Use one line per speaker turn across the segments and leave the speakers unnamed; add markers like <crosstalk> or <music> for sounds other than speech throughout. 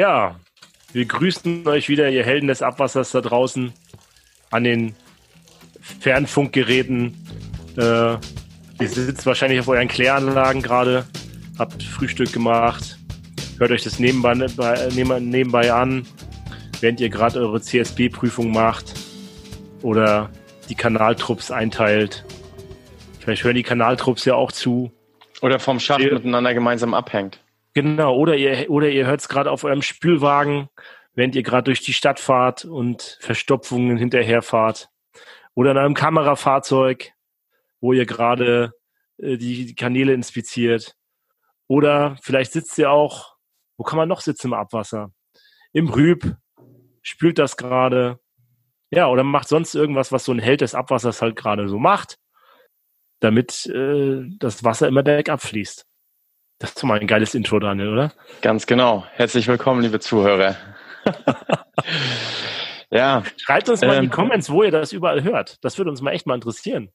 Ja, wir grüßen euch wieder, ihr Helden des Abwassers da draußen an den Fernfunkgeräten. Äh, ihr sitzt wahrscheinlich auf euren Kläranlagen gerade, habt Frühstück gemacht, hört euch das nebenbei, nebenbei an, während ihr gerade eure CSB-Prüfung macht oder die Kanaltrupps einteilt. Vielleicht hören die Kanaltrupps ja auch zu.
Oder vom Schacht miteinander gemeinsam abhängt.
Genau, oder ihr, oder ihr hört es gerade auf eurem Spülwagen, während ihr gerade durch die Stadt fahrt und Verstopfungen hinterherfahrt. Oder in einem Kamerafahrzeug, wo ihr gerade äh, die, die Kanäle inspiziert. Oder vielleicht sitzt ihr auch, wo kann man noch sitzen im Abwasser? Im Rüb, spült das gerade. Ja, oder macht sonst irgendwas, was so ein Held des Abwassers halt gerade so macht, damit äh, das Wasser immer bergab fließt. Das ist doch mal ein geiles Intro, Daniel, oder?
Ganz genau. Herzlich willkommen, liebe Zuhörer. <laughs>
ja. Schreibt uns mal in die ähm, Comments, wo ihr das überall hört. Das würde uns mal echt mal interessieren.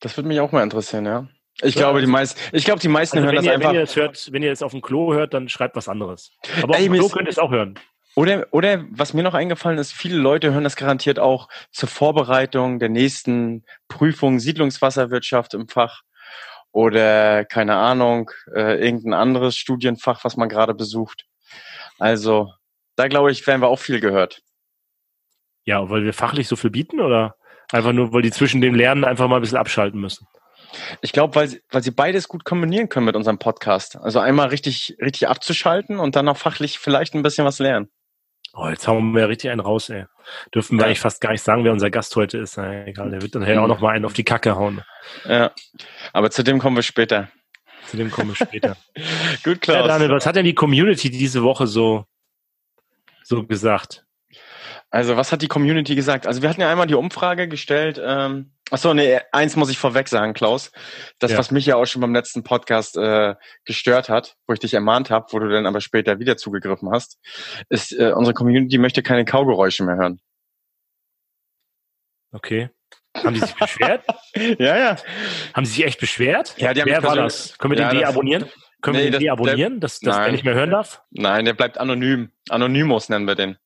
Das würde mich auch mal interessieren, ja. Ich ja, glaube, die meisten, ich glaube, die meisten also hören das
ihr,
einfach.
Wenn ihr es hört, wenn ihr es auf dem Klo hört, dann schreibt was anderes. Aber Ey, auf dem Klo könnt ihr es auch hören.
Oder, oder was mir noch eingefallen ist, viele Leute hören das garantiert auch zur Vorbereitung der nächsten Prüfung Siedlungswasserwirtschaft im Fach oder keine Ahnung, äh, irgendein anderes Studienfach, was man gerade besucht. Also da glaube ich, werden wir auch viel gehört.
Ja, weil wir fachlich so viel bieten oder einfach nur, weil die zwischen dem Lernen einfach mal ein bisschen abschalten müssen?
Ich glaube, weil, sie, weil sie beides gut kombinieren können mit unserem Podcast. Also einmal richtig, richtig abzuschalten und dann auch fachlich vielleicht ein bisschen was lernen.
Oh, jetzt hauen wir richtig einen raus, ey. Dürfen wir ja. eigentlich fast gar nicht sagen, wer unser Gast heute ist. Na, egal, der wird dann nachher auch noch mal einen auf die Kacke hauen.
Ja, aber zu dem kommen wir später.
Zu dem kommen wir später. <laughs> Gut, Klaus. Ja, Daniel, was hat denn die Community diese Woche so, so gesagt?
Also, was hat die Community gesagt? Also, wir hatten ja einmal die Umfrage gestellt. Ähm, achso, nee, eins muss ich vorweg sagen, Klaus. Das, ja. was mich ja auch schon beim letzten Podcast äh, gestört hat, wo ich dich ermahnt habe, wo du dann aber später wieder zugegriffen hast, ist, äh, unsere Community möchte keine Kaugeräusche mehr hören.
Okay. Haben die sich beschwert? <laughs>
ja, ja.
Haben sie sich echt beschwert?
Ja, die haben
Wer war das? Können wir ja, den deabonnieren? Können nee, wir den deabonnieren, dass, dass der nicht mehr hören darf?
Nein, der bleibt anonym. Anonymous nennen wir den.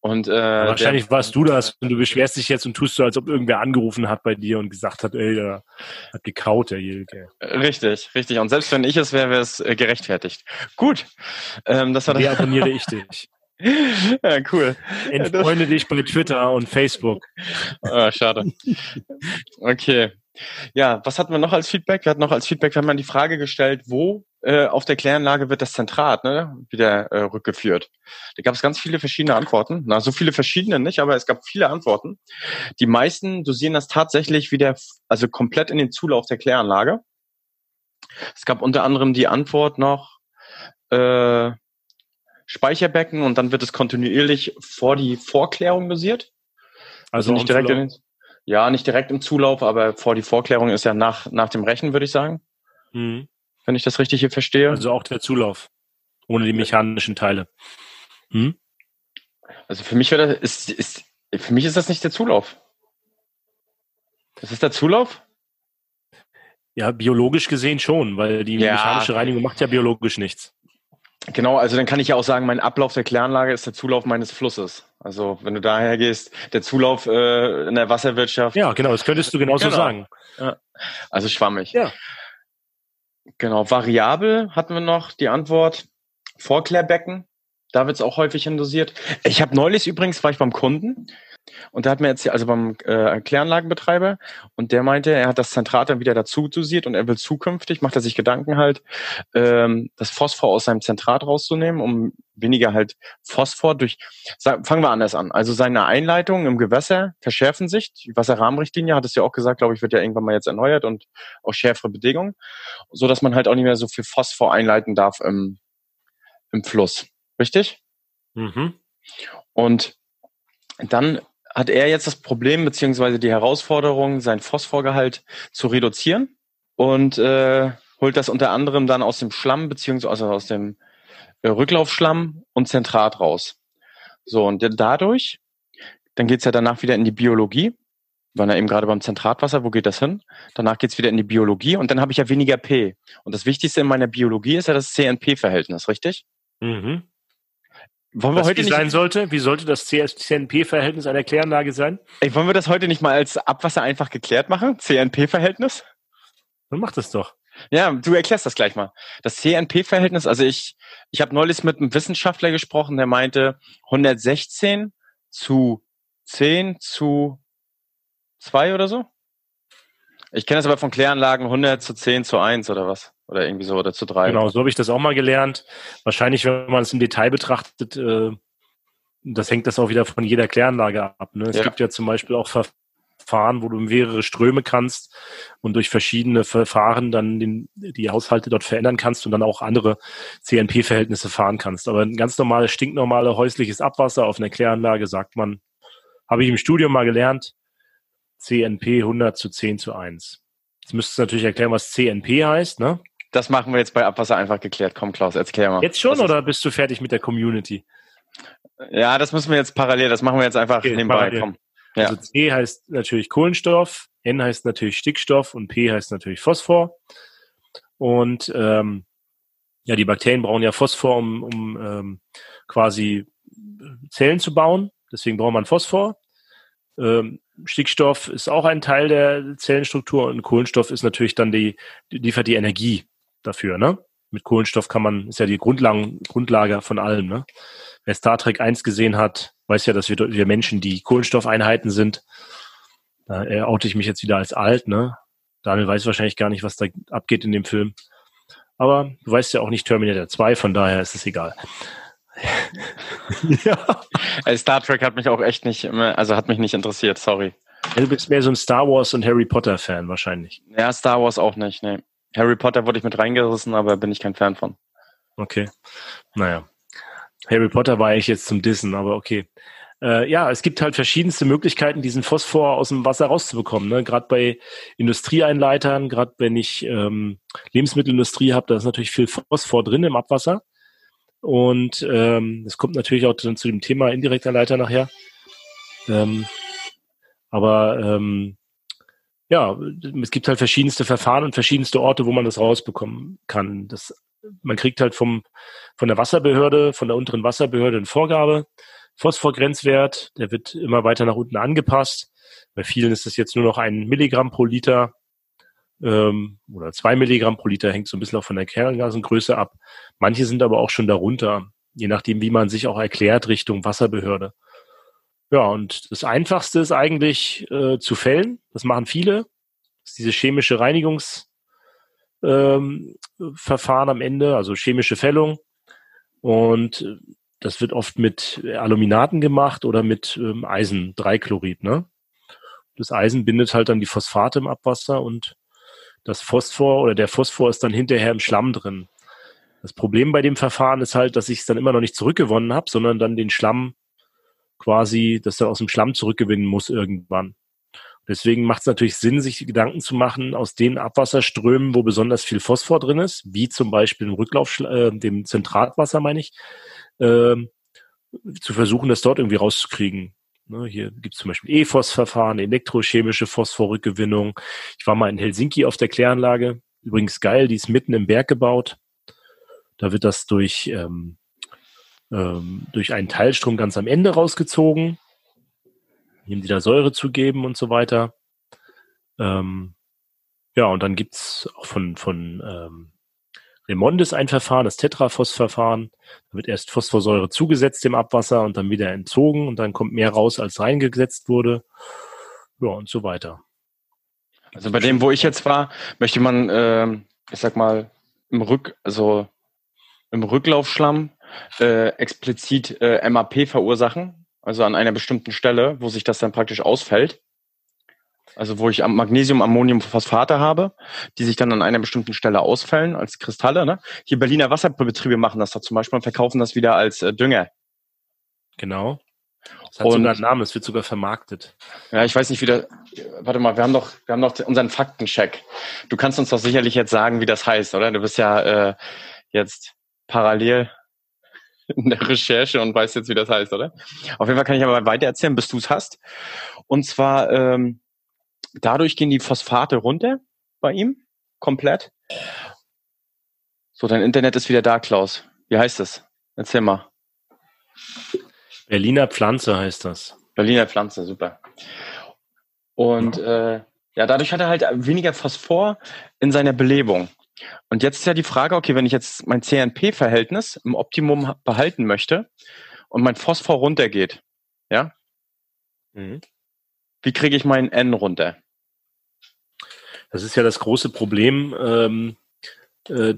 Und, äh,
wahrscheinlich der, warst du das und du beschwerst dich jetzt und tust so, als ob irgendwer angerufen hat bei dir und gesagt hat, ey, der hat gekaut, der Jelke.
Richtig, richtig. Und selbst wenn ich es wäre, wäre es äh, gerechtfertigt. Gut.
Ähm, das war das. <laughs> abonniere ich dich.
ja, cool.
Entfreunde dich bei Twitter und Facebook.
Ah, schade. Okay. Ja, was hatten wir noch als Feedback? Wir hatten noch als Feedback, wir haben die Frage gestellt, wo äh, auf der Kläranlage wird das Zentrat ne, wieder äh, rückgeführt. Da gab es ganz viele verschiedene Antworten. Na, so viele verschiedene nicht, aber es gab viele Antworten. Die meisten dosieren das tatsächlich wieder, also komplett in den Zulauf der Kläranlage. Es gab unter anderem die Antwort noch äh, Speicherbecken und dann wird es kontinuierlich vor die Vorklärung dosiert. Also, also nicht direkt in den, ja, nicht direkt im Zulauf, aber vor die Vorklärung ist ja nach, nach dem Rechen, würde ich sagen. Mhm. Wenn ich das richtig hier verstehe.
Also auch der Zulauf. Ohne die mechanischen Teile.
Hm? Also für mich wäre das, ist, ist, für mich ist das nicht der Zulauf. Das ist der Zulauf?
Ja, biologisch gesehen schon, weil die ja. mechanische Reinigung macht ja biologisch nichts.
Genau, also dann kann ich ja auch sagen, mein Ablauf der Kläranlage ist der Zulauf meines Flusses. Also wenn du daher gehst, der Zulauf äh, in der Wasserwirtschaft.
Ja, genau, das könntest du genauso genau. sagen.
Ja. Also schwammig. Ja. Genau, variabel hatten wir noch die Antwort. Vorklärbecken, da wird es auch häufig hindosiert. Ich habe neulich übrigens, war ich beim Kunden und der hat mir erzählt, also beim äh, Kläranlagenbetreiber, und der meinte, er hat das Zentrat dann wieder dazu dosiert und er will zukünftig, macht er sich Gedanken halt, ähm, das Phosphor aus seinem Zentrat rauszunehmen, um weniger halt Phosphor durch, fangen wir anders an. Also seine Einleitungen im Gewässer verschärfen sich. Die Wasserrahmenrichtlinie hat es ja auch gesagt, glaube ich, wird ja irgendwann mal jetzt erneuert und auch schärfere Bedingungen, so dass man halt auch nicht mehr so viel Phosphor einleiten darf im, im Fluss. Richtig? Mhm. Und dann hat er jetzt das Problem beziehungsweise die Herausforderung, sein Phosphorgehalt zu reduzieren und äh, holt das unter anderem dann aus dem Schlamm beziehungsweise aus dem äh, Rücklaufschlamm und Zentrat raus. So, und dadurch, dann geht's ja danach wieder in die Biologie. Wir waren ja eben gerade beim Zentratwasser, wo geht das hin? Danach geht's wieder in die Biologie und dann habe ich ja weniger P. Und das Wichtigste in meiner Biologie ist ja das CNP-Verhältnis, richtig? Mhm.
Wollen wir Was heute nicht sein sollte? Wie sollte das CNP-Verhältnis einer Kläranlage sein?
Ey, wollen wir das heute nicht mal als Abwasser einfach geklärt machen? CNP-Verhältnis?
Dann mach das doch.
Ja, du erklärst das gleich mal. Das CNP-Verhältnis, also ich, ich habe neulich mit einem Wissenschaftler gesprochen, der meinte 116 zu 10 zu 2 oder so. Ich kenne das aber von Kläranlagen 100 zu 10 zu 1 oder was. Oder irgendwie so, oder zu 3.
Genau, so habe ich das auch mal gelernt. Wahrscheinlich, wenn man es im Detail betrachtet, äh, das hängt das auch wieder von jeder Kläranlage ab. Ne? Es ja. gibt ja zum Beispiel auch Verfahren, wo du mehrere Ströme kannst und durch verschiedene Verfahren dann den, die Haushalte dort verändern kannst und dann auch andere CNP-Verhältnisse fahren kannst. Aber ein ganz normales, stinknormales häusliches Abwasser auf einer Kläranlage, sagt man, habe ich im Studium mal gelernt, CNP 100 zu 10 zu 1. Jetzt müsstest du natürlich erklären, was CNP heißt, ne?
Das machen wir jetzt bei Abwasser einfach geklärt. Komm, Klaus, erklär mal.
Jetzt schon oder bist du fertig mit der Community?
Ja, das müssen wir jetzt parallel, das machen wir jetzt einfach okay, nebenbei. Parallel. Komm.
Ja. Also C heißt natürlich Kohlenstoff, N heißt natürlich Stickstoff und P heißt natürlich Phosphor. Und ähm, ja, die Bakterien brauchen ja Phosphor, um, um ähm, quasi Zellen zu bauen. Deswegen braucht man Phosphor. Ähm, Stickstoff ist auch ein Teil der Zellenstruktur und Kohlenstoff ist natürlich dann die, liefert die Energie dafür, ne? Mit Kohlenstoff kann man, ist ja die Grundlagen, Grundlage von allem, ne? Wer Star Trek 1 gesehen hat, weiß ja, dass wir, wir Menschen die Kohlenstoffeinheiten sind. Da oute ich mich jetzt wieder als alt, ne? Daniel weiß wahrscheinlich gar nicht, was da abgeht in dem Film. Aber du weißt ja auch nicht Terminator 2, von daher ist es egal. <laughs>
ja. Star Trek hat mich auch echt nicht, also hat mich nicht interessiert, sorry.
Ja, du bist mehr so ein Star Wars und Harry Potter Fan wahrscheinlich.
Ja, Star Wars auch nicht, nee. Harry Potter wurde ich mit reingerissen, aber bin ich kein Fan von.
Okay. Naja. Harry Potter war ich jetzt zum Dissen, aber okay. Äh, ja, es gibt halt verschiedenste Möglichkeiten, diesen Phosphor aus dem Wasser rauszubekommen. Ne? Gerade bei Industrieeinleitern, gerade wenn ich ähm, Lebensmittelindustrie habe, da ist natürlich viel Phosphor drin im Abwasser. Und ähm, kommt natürlich auch dann zu dem Thema indirekter Leiter nachher. Ähm, aber ähm, ja, es gibt halt verschiedenste Verfahren und verschiedenste Orte, wo man das rausbekommen kann. Das, man kriegt halt vom, von der Wasserbehörde, von der unteren Wasserbehörde eine Vorgabe, Phosphorgrenzwert, der wird immer weiter nach unten angepasst. Bei vielen ist es jetzt nur noch ein Milligramm pro Liter ähm, oder zwei Milligramm pro Liter, hängt so ein bisschen auch von der Kerngasengröße ab. Manche sind aber auch schon darunter, je nachdem, wie man sich auch erklärt Richtung Wasserbehörde. Ja, und das Einfachste ist eigentlich äh, zu fällen. Das machen viele. Das ist diese chemische Reinigungsverfahren ähm, am Ende, also chemische Fällung. Und das wird oft mit Aluminaten gemacht oder mit ähm, Eisen-3-Chlorid. Ne? Das Eisen bindet halt dann die Phosphate im Abwasser und das Phosphor oder der Phosphor ist dann hinterher im Schlamm drin. Das Problem bei dem Verfahren ist halt, dass ich es dann immer noch nicht zurückgewonnen habe, sondern dann den Schlamm quasi, dass er aus dem Schlamm zurückgewinnen muss irgendwann. Deswegen macht es natürlich Sinn, sich Gedanken zu machen aus den Abwasserströmen, wo besonders viel Phosphor drin ist, wie zum Beispiel im Rücklauf, äh, dem Zentratwasser, meine ich, äh, zu versuchen, das dort irgendwie rauszukriegen. Ne, hier gibt es zum Beispiel EFOS-Verfahren, elektrochemische Phosphorrückgewinnung. Ich war mal in Helsinki auf der Kläranlage. Übrigens geil, die ist mitten im Berg gebaut. Da wird das durch, ähm, ähm, durch einen Teilstrom ganz am Ende rausgezogen, ihm wieder Säure zu geben und so weiter. Ähm, ja, und dann gibt's auch von, von ähm, Remondis ein Verfahren, das Tetraphos-Verfahren. Da wird erst Phosphorsäure zugesetzt dem Abwasser und dann wieder entzogen und dann kommt mehr raus, als reingesetzt wurde. Ja, und so weiter.
Also bei dem, wo ich jetzt war, möchte man, äh, ich sag mal, im Rück, also im Rücklaufschlamm äh, explizit äh, MAP verursachen, also an einer bestimmten Stelle, wo sich das dann praktisch ausfällt. Also wo ich Magnesium, Ammonium, Phosphate habe, die sich dann an einer bestimmten Stelle ausfällen als Kristalle. Ne? Hier Berliner Wasserbetriebe machen das da zum Beispiel und verkaufen das wieder als äh, Dünger.
Genau. Das hat und, sogar einen Namen, es wird sogar vermarktet.
Ja, ich weiß nicht, wie der. Warte mal, wir haben doch, wir haben doch unseren Faktencheck. Du kannst uns doch sicherlich jetzt sagen, wie das heißt, oder? Du bist ja äh, jetzt parallel <laughs> in der Recherche und weißt jetzt, wie das heißt, oder? Auf jeden Fall kann ich aber weiter erzählen, bis du es hast. Und zwar ähm, dadurch gehen die Phosphate runter bei ihm komplett. So, dein Internet ist wieder da, Klaus. Wie heißt es? Erzähl mal.
Berliner Pflanze heißt das.
Berliner Pflanze, super. Und ja. äh, ja, dadurch hat er halt weniger Phosphor in seiner Belebung. Und jetzt ist ja die Frage, okay, wenn ich jetzt mein CNP-Verhältnis im Optimum behalten möchte und mein Phosphor runtergeht, ja, mhm. wie kriege ich meinen N runter?
Das ist ja das große Problem, ähm, äh,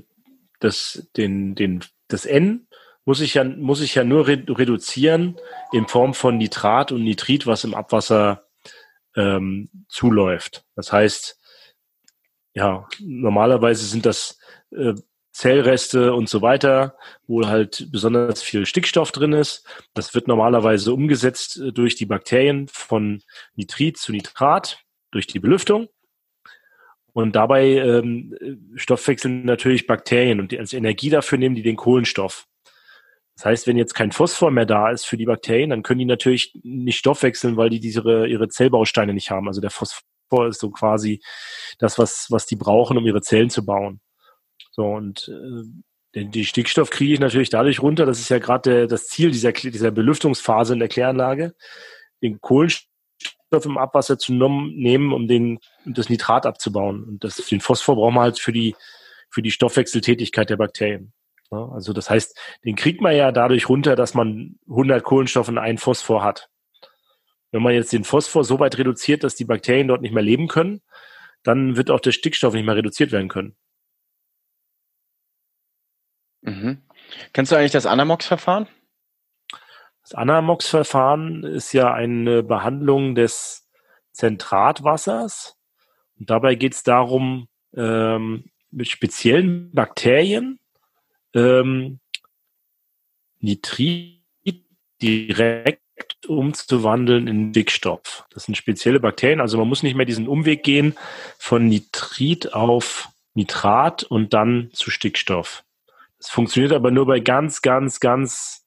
das, den, den, das N muss ich ja, muss ich ja nur reduzieren in Form von Nitrat und Nitrit, was im Abwasser ähm, zuläuft. Das heißt, ja, normalerweise sind das äh, Zellreste und so weiter, wo halt besonders viel Stickstoff drin ist. Das wird normalerweise umgesetzt äh, durch die Bakterien von Nitrit zu Nitrat, durch die Belüftung. Und dabei ähm, stoffwechseln natürlich Bakterien und die als Energie dafür nehmen die den Kohlenstoff. Das heißt, wenn jetzt kein Phosphor mehr da ist für die Bakterien, dann können die natürlich nicht stoffwechseln, weil die diese, ihre Zellbausteine nicht haben. Also der Phosphor ist so quasi das, was, was die brauchen, um ihre Zellen zu bauen. So, und äh, den, die Stickstoff kriege ich natürlich dadurch runter. Das ist ja gerade das Ziel dieser, dieser Belüftungsphase in der Kläranlage, den Kohlenstoff im Abwasser zu nehmen, um den, das Nitrat abzubauen. Und das, den Phosphor brauchen wir halt für die, für die Stoffwechseltätigkeit der Bakterien. Also das heißt, den kriegt man ja dadurch runter, dass man 100 Kohlenstoff und einen Phosphor hat. Wenn man jetzt den Phosphor so weit reduziert, dass die Bakterien dort nicht mehr leben können, dann wird auch der Stickstoff nicht mehr reduziert werden können.
Mhm. Kennst du eigentlich das Anamox-Verfahren?
Das Anamox-Verfahren ist ja eine Behandlung des Zentratwassers. Und dabei geht es darum, ähm, mit speziellen Bakterien ähm, Nitrit direkt umzuwandeln in Dickstoff. Das sind spezielle Bakterien, also man muss nicht mehr diesen Umweg gehen von Nitrit auf Nitrat und dann zu Stickstoff. Das funktioniert aber nur bei ganz, ganz, ganz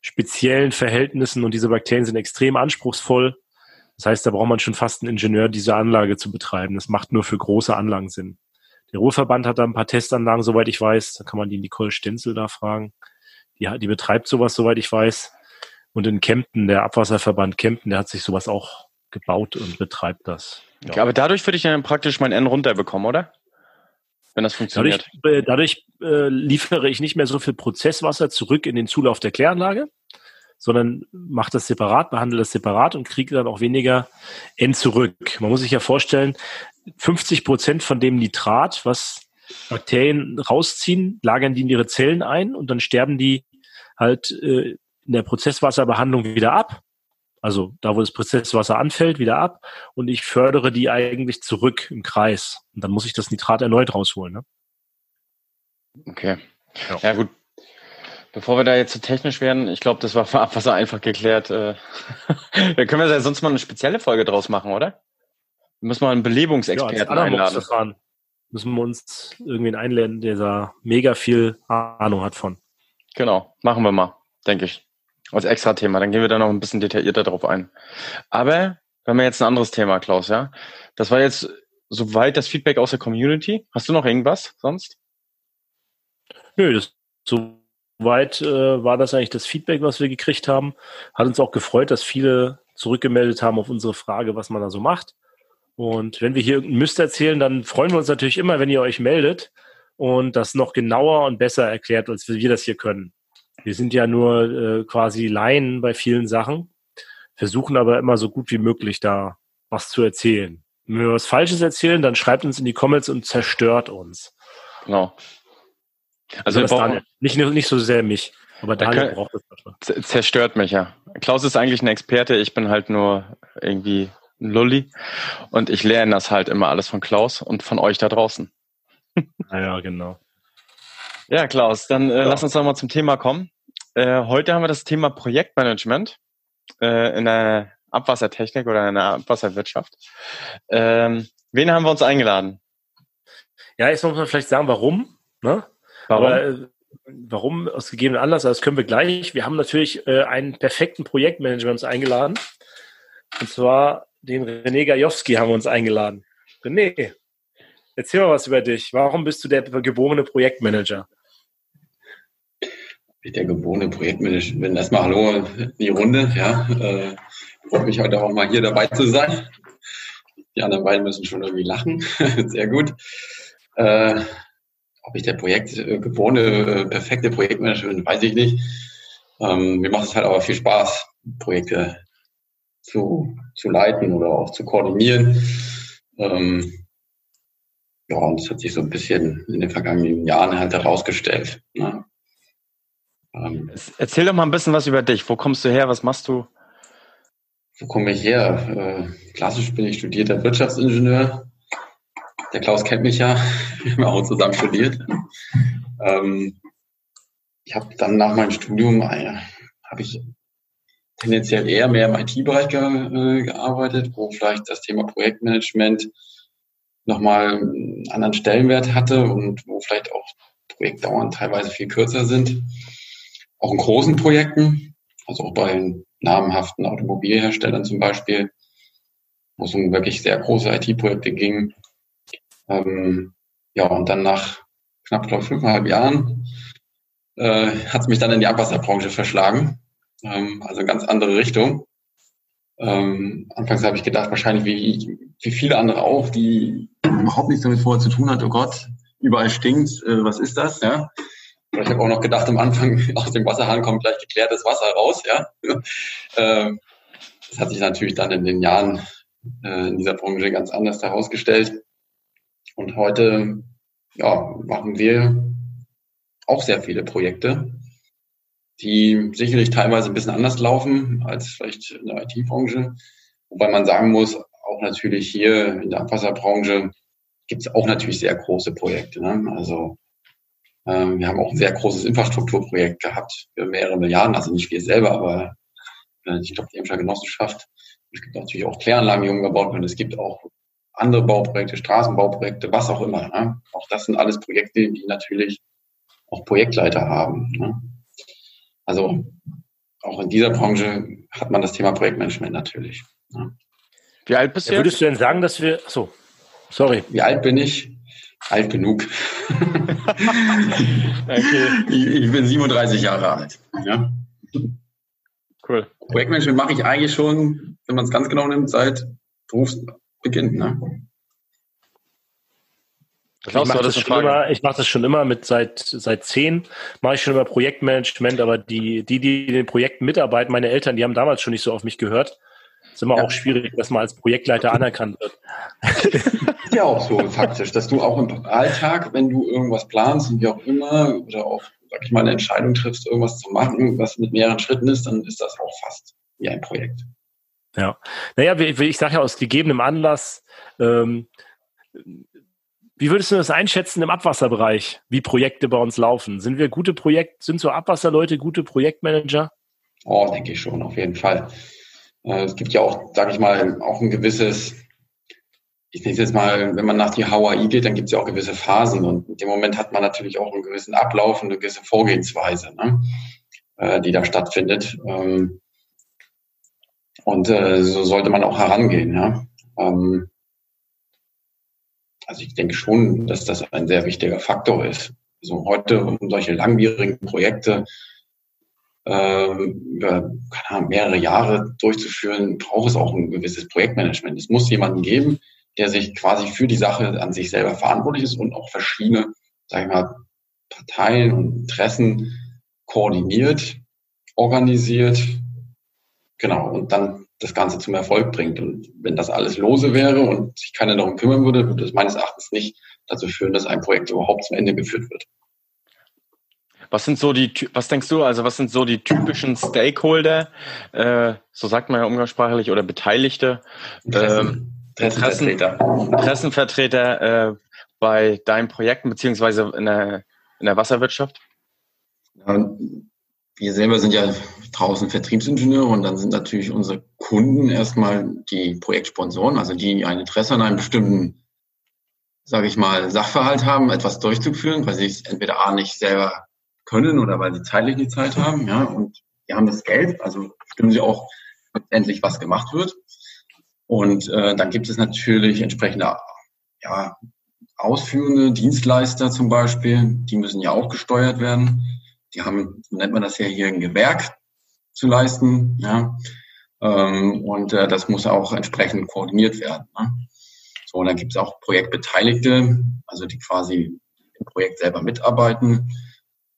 speziellen Verhältnissen und diese Bakterien sind extrem anspruchsvoll. Das heißt, da braucht man schon fast einen Ingenieur, diese Anlage zu betreiben. Das macht nur für große Anlagen Sinn. Der Ruhrverband hat da ein paar Testanlagen, soweit ich weiß. Da kann man die Nicole Stenzel da fragen. Die, die betreibt sowas, soweit ich weiß. Und in Kempten, der Abwasserverband Kempten, der hat sich sowas auch gebaut und betreibt das.
Ja. Okay, aber dadurch würde ich dann praktisch mein N runterbekommen, oder? Wenn das funktioniert.
Dadurch, äh, dadurch äh, liefere ich nicht mehr so viel Prozesswasser zurück in den Zulauf der Kläranlage, sondern mache das separat, behandle das separat und kriege dann auch weniger N zurück. Man muss sich ja vorstellen, 50 Prozent von dem Nitrat, was Bakterien rausziehen, lagern die in ihre Zellen ein und dann sterben die halt äh, in der Prozesswasserbehandlung wieder ab. Also da, wo das Prozesswasser anfällt, wieder ab. Und ich fördere die eigentlich zurück im Kreis. Und dann muss ich das Nitrat erneut rausholen. Ne?
Okay. Ja. ja. gut. Bevor wir da jetzt zu so technisch werden, ich glaube, das war <laughs> für Abwasser einfach geklärt. Äh, <laughs> da können wir ja sonst mal eine spezielle Folge draus machen, oder? Müssen wir einen Belebungsexperten ja, einladen.
Müssen wir uns irgendwen einladen, der da mega viel Ahnung hat von.
Genau, machen wir mal, denke ich. Als extra Thema. Dann gehen wir da noch ein bisschen detaillierter drauf ein. Aber wir haben jetzt ein anderes Thema, Klaus, ja. Das war jetzt soweit das Feedback aus der Community. Hast du noch irgendwas sonst?
Nö, das, soweit äh, war das eigentlich das Feedback, was wir gekriegt haben. Hat uns auch gefreut, dass viele zurückgemeldet haben auf unsere Frage, was man da so macht. Und wenn wir hier irgendeinen Mist erzählen, dann freuen wir uns natürlich immer, wenn ihr euch meldet und das noch genauer und besser erklärt, als wir das hier können. Wir sind ja nur äh, quasi Laien bei vielen Sachen, versuchen aber immer so gut wie möglich da was zu erzählen. Wenn wir was Falsches erzählen, dann schreibt uns in die Comments und zerstört uns.
Genau.
Also, also Daniel, nicht, nicht so sehr mich, aber Daniel
kann, braucht das manchmal. Zerstört mich, ja. Klaus ist eigentlich ein Experte, ich bin halt nur irgendwie Lulli. Und ich lerne das halt immer alles von Klaus und von euch da draußen. <laughs>
Ja, genau.
Ja, Klaus, dann äh, ja. lass uns doch mal zum Thema kommen. Äh, heute haben wir das Thema Projektmanagement äh, in der Abwassertechnik oder in der Abwasserwirtschaft. Ähm, wen haben wir uns eingeladen?
Ja, jetzt muss man vielleicht sagen, warum. Ne? Warum? Aber, äh, warum aus gegebenen Anlass, das können wir gleich. Wir haben natürlich äh, einen perfekten Projektmanager uns eingeladen. Und zwar den René Gajowski haben wir uns eingeladen. René, erzähl mal was über dich. Warum bist du der geborene Projektmanager?
Ich der geborene Projektmanager. Erstmal Hallo in die Runde. Ja, äh, freue mich heute auch mal hier dabei zu sein. Die anderen beiden müssen schon irgendwie lachen. <laughs> Sehr gut. Äh, ob ich der Projekt äh, geborene, äh, perfekte Projektmanager bin, weiß ich nicht. Ähm, mir macht es halt aber viel Spaß, Projekte zu, zu leiten oder auch zu koordinieren. Ähm, ja, und das hat sich so ein bisschen in den vergangenen Jahren halt herausgestellt. Ne?
Ähm, Erzähl doch mal ein bisschen was über dich. Wo kommst du her? Was machst du?
Wo komme ich her? Äh, klassisch bin ich studierter Wirtschaftsingenieur. Der Klaus kennt mich ja. <laughs> Wir haben auch zusammen studiert. Ähm, ich habe dann nach meinem Studium äh, habe ich tendenziell eher mehr im IT-Bereich ge äh, gearbeitet, wo vielleicht das Thema Projektmanagement nochmal einen anderen Stellenwert hatte und wo vielleicht auch Projektdauern teilweise viel kürzer sind. Auch in großen Projekten, also auch bei namhaften Automobilherstellern zum Beispiel, wo es um wirklich sehr große IT-Projekte ging. Ähm, ja, und dann nach knapp, glaube ich, fünfeinhalb Jahren äh, hat es mich dann in die Abwasserbranche verschlagen. Ähm, also ganz andere Richtung. Ähm, anfangs habe ich gedacht, wahrscheinlich wie, wie viele andere auch, die überhaupt nichts damit vorher zu tun hat, oh Gott, überall stinkt, äh, was ist das, ja? Ich habe auch noch gedacht, am Anfang <laughs> aus dem Wasserhahn kommt gleich geklärtes Wasser raus, ja. <laughs> ähm, das hat sich natürlich dann in den Jahren äh, in dieser Branche ganz anders herausgestellt. Und heute ja, machen wir auch sehr viele Projekte, die sicherlich teilweise ein bisschen anders laufen als vielleicht in der IT-Branche. Wobei man sagen muss, auch natürlich hier in der Abwasserbranche gibt es auch natürlich sehr große Projekte. Ne? Also wir haben auch ein sehr großes Infrastrukturprojekt gehabt für mehrere Milliarden, also nicht wir selber, aber äh, ich glaube die Emscher Genossenschaft. Es gibt natürlich auch Kläranlagen, die umgebaut werden. Es gibt auch andere Bauprojekte, Straßenbauprojekte, was auch immer. Ne? Auch das sind alles Projekte, die natürlich auch Projektleiter haben. Ne? Also auch in dieser Branche hat man das Thema Projektmanagement natürlich. Ne?
Wie alt bist du? Ja, würdest du denn sagen, dass wir. So, sorry.
Wie alt bin ich? Alt genug. okay. ich, ich, bin 37 Jahre alt. Ja? Cool. Projektmanagement mache ich eigentlich schon, wenn man es ganz genau nimmt, seit Berufsbeginn. Ne?
Klaus, ich mache das, schon immer, ich mach das schon immer mit seit seit zehn mache ich schon immer Projektmanagement, aber die die die in den Projekten mitarbeiten, meine Eltern, die haben damals schon nicht so auf mich gehört. Ist immer ja. auch schwierig, dass man als Projektleiter anerkannt wird. <laughs>
Ist ja auch so faktisch, dass du auch im Alltag, wenn du irgendwas planst und wie auch immer oder auch sag ich mal eine Entscheidung triffst, irgendwas zu machen, was mit mehreren Schritten ist, dann ist das auch fast wie ein Projekt.
Ja, naja, ich sage ja aus gegebenem Anlass. Ähm, wie würdest du das einschätzen im Abwasserbereich, wie Projekte bei uns laufen? Sind wir gute Projekt, sind so Abwasserleute gute Projektmanager?
Oh, denke ich schon, auf jeden Fall. Äh, es gibt ja auch, sage ich mal, auch ein gewisses, ich nenne es jetzt mal, wenn man nach die HAI geht, dann gibt es ja auch gewisse Phasen und in dem Moment hat man natürlich auch einen gewissen Ablauf und eine gewisse Vorgehensweise, ne, äh, die da stattfindet. Ähm, und äh, so sollte man auch herangehen. Ja. Ähm, also ich denke schon, dass das ein sehr wichtiger Faktor ist. Also heute, um solche langwierigen Projekte ähm, über Ahnung, mehrere Jahre durchzuführen, braucht es auch ein gewisses Projektmanagement. Es muss jemanden geben, der sich quasi für die Sache an sich selber verantwortlich ist und auch verschiedene, sag ich mal, Parteien und Interessen koordiniert, organisiert, genau, und dann das Ganze zum Erfolg bringt. Und wenn das alles lose wäre und sich keiner darum kümmern würde, würde es meines Erachtens nicht dazu führen, dass ein Projekt überhaupt zum Ende geführt wird.
Was sind so die, was denkst du, also was sind so die typischen Stakeholder, äh, so sagt man ja umgangssprachlich, oder Beteiligte,
Interessen, äh, Interessenvertreter,
Interessenvertreter äh, bei deinen Projekten beziehungsweise in der, in der Wasserwirtschaft?
Ja, wir selber sind ja draußen Vertriebsingenieure und dann sind natürlich unsere Kunden erstmal die Projektsponsoren, also die, die ein Interesse an einem bestimmten, sage ich mal, Sachverhalt haben, etwas durchzuführen, weil sie es entweder A nicht selber können oder weil sie zeitlich die Zeit haben, ja, und die haben das Geld, also stimmen sie auch endlich, was gemacht wird. Und äh, dann gibt es natürlich entsprechende ja, ausführende Dienstleister zum Beispiel, die müssen ja auch gesteuert werden die haben, so nennt man das ja hier, ein Gewerk zu leisten. Ja? Ähm, und äh, das muss auch entsprechend koordiniert werden. Ne? So, und dann gibt es auch Projektbeteiligte, also die quasi im Projekt selber mitarbeiten,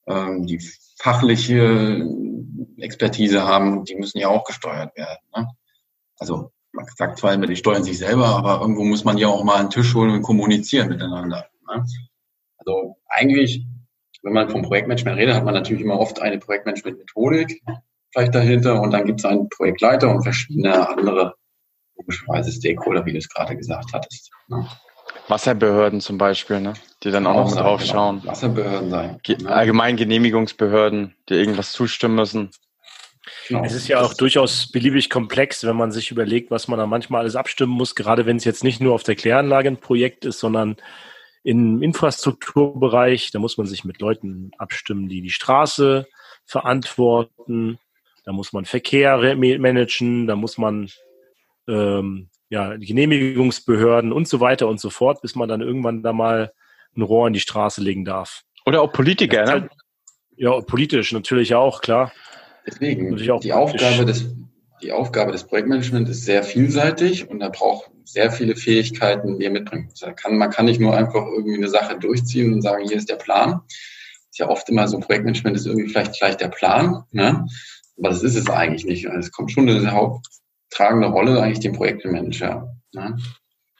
ähm, die fachliche Expertise haben, die müssen ja auch gesteuert werden. Ne? Also man sagt zwar immer, die steuern sich selber, aber irgendwo muss man ja auch mal einen Tisch holen und kommunizieren miteinander. Ne? Also eigentlich, wenn man vom Projektmanagement redet, hat man natürlich immer oft eine Projektmanagement-Methodik vielleicht dahinter und dann gibt es einen Projektleiter und verschiedene andere, logischerweise Stakeholder, wie du es gerade gesagt hattest. Ne?
Wasserbehörden zum Beispiel, ne? die dann auch, auch noch mit drauf genau. schauen.
Wasserbehörden sein.
Ge ne? Allgemein Genehmigungsbehörden, die irgendwas zustimmen müssen.
Genau. Es ist ja auch durchaus beliebig komplex, wenn man sich überlegt, was man da manchmal alles abstimmen muss, gerade wenn es jetzt nicht nur auf der Kläranlage ein Projekt ist, sondern im Infrastrukturbereich, da muss man sich mit Leuten abstimmen, die die Straße verantworten, da muss man Verkehr managen, da muss man ähm, ja, Genehmigungsbehörden und so weiter und so fort, bis man dann irgendwann da mal ein Rohr in die Straße legen darf.
Oder auch Politiker, ne?
Halt, ja, politisch natürlich auch, klar.
Deswegen, die Aufgabe, des, die Aufgabe des Projektmanagements ist sehr vielseitig und da braucht sehr viele Fähigkeiten, die er mitbringt. Also kann, man kann nicht nur einfach irgendwie eine Sache durchziehen und sagen, hier ist der Plan. Ist ja oft immer so, Projektmanagement ist irgendwie vielleicht gleich der Plan, ne? aber das ist es eigentlich nicht. Es kommt schon eine haupttragende Rolle eigentlich dem Projektmanager ne?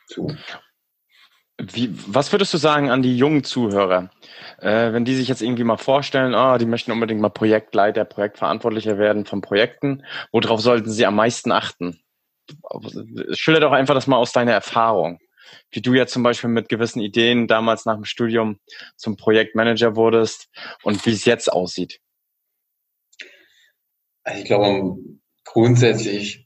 zu.
Wie, was würdest du sagen an die jungen Zuhörer? Äh, wenn die sich jetzt irgendwie mal vorstellen, ah, die möchten unbedingt mal Projektleiter, Projektverantwortlicher werden von Projekten, worauf sollten sie am meisten achten? Schilder doch einfach das mal aus deiner Erfahrung. Wie du ja zum Beispiel mit gewissen Ideen damals nach dem Studium zum Projektmanager wurdest und wie es jetzt aussieht.
Also ich glaube, grundsätzlich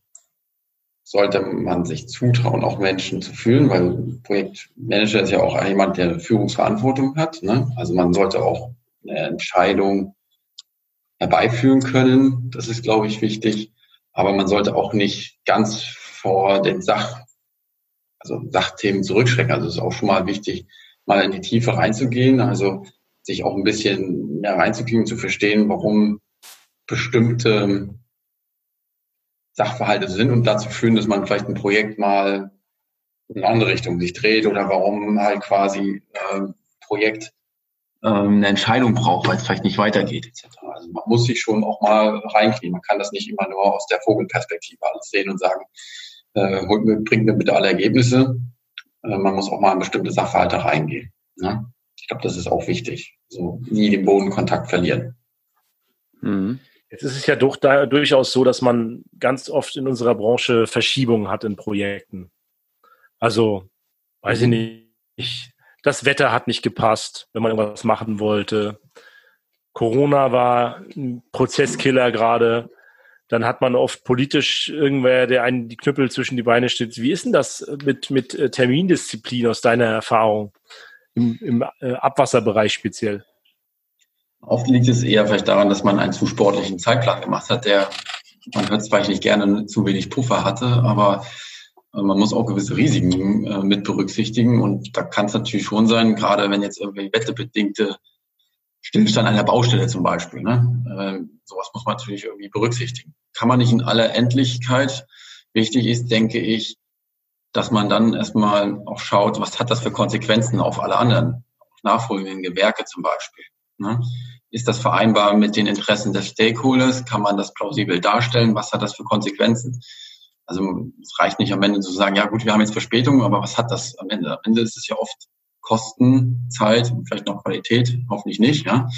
sollte man sich zutrauen, auch Menschen zu fühlen, weil Projektmanager ist ja auch jemand, der Führungsverantwortung hat. Ne? Also man sollte auch eine Entscheidung herbeiführen können. Das ist, glaube ich, wichtig. Aber man sollte auch nicht ganz vor den Sach, also Sachthemen zurückschrecken. Also es ist auch schon mal wichtig, mal in die Tiefe reinzugehen. Also sich auch ein bisschen mehr reinzugehen, zu verstehen, warum bestimmte Sachverhalte sind und dazu führen, dass man vielleicht ein Projekt mal in eine andere Richtung sich dreht oder warum halt quasi äh, Projekt ähm, eine Entscheidung braucht, weil es vielleicht nicht weitergeht etc. Also man muss sich schon auch mal reinkriegen. Man kann das nicht immer nur aus der Vogelperspektive alles sehen und sagen, äh, bringt mir bitte alle Ergebnisse. Äh, man muss auch mal in bestimmte Sachverhalte reingehen. Ne? Ich glaube, das ist auch wichtig. So nie den Bodenkontakt verlieren.
Mhm. Jetzt ist es ja doch da, durchaus so, dass man ganz oft in unserer Branche Verschiebungen hat in Projekten. Also, weiß ich nicht, das Wetter hat nicht gepasst, wenn man irgendwas machen wollte. Corona war ein Prozesskiller gerade. Dann hat man oft politisch irgendwer, der einen die Knüppel zwischen die Beine steht. Wie ist denn das mit, mit äh, Termindisziplin aus deiner Erfahrung im, im äh, Abwasserbereich speziell?
Oft liegt es eher vielleicht daran, dass man einen zu sportlichen Zeitplan gemacht hat, der, man hört es vielleicht nicht gerne, zu wenig Puffer hatte, aber äh, man muss auch gewisse Risiken äh, mit berücksichtigen. Und da kann es natürlich schon sein, gerade wenn jetzt irgendwie wetterbedingte Stillstand einer Baustelle zum Beispiel, ne? äh, sowas muss man natürlich irgendwie berücksichtigen. Kann man nicht in aller Endlichkeit. Wichtig ist, denke ich, dass man dann erstmal auch schaut, was hat das für Konsequenzen auf alle anderen, auf nachfolgenden Gewerke zum Beispiel. Ne? Ist das vereinbar mit den Interessen des Stakeholders? Kann man das plausibel darstellen? Was hat das für Konsequenzen? Also es reicht nicht am Ende zu sagen, ja gut, wir haben jetzt Verspätung, aber was hat das am Ende? Am Ende ist es ja oft Kosten, Zeit, vielleicht noch Qualität, hoffentlich nicht, ja.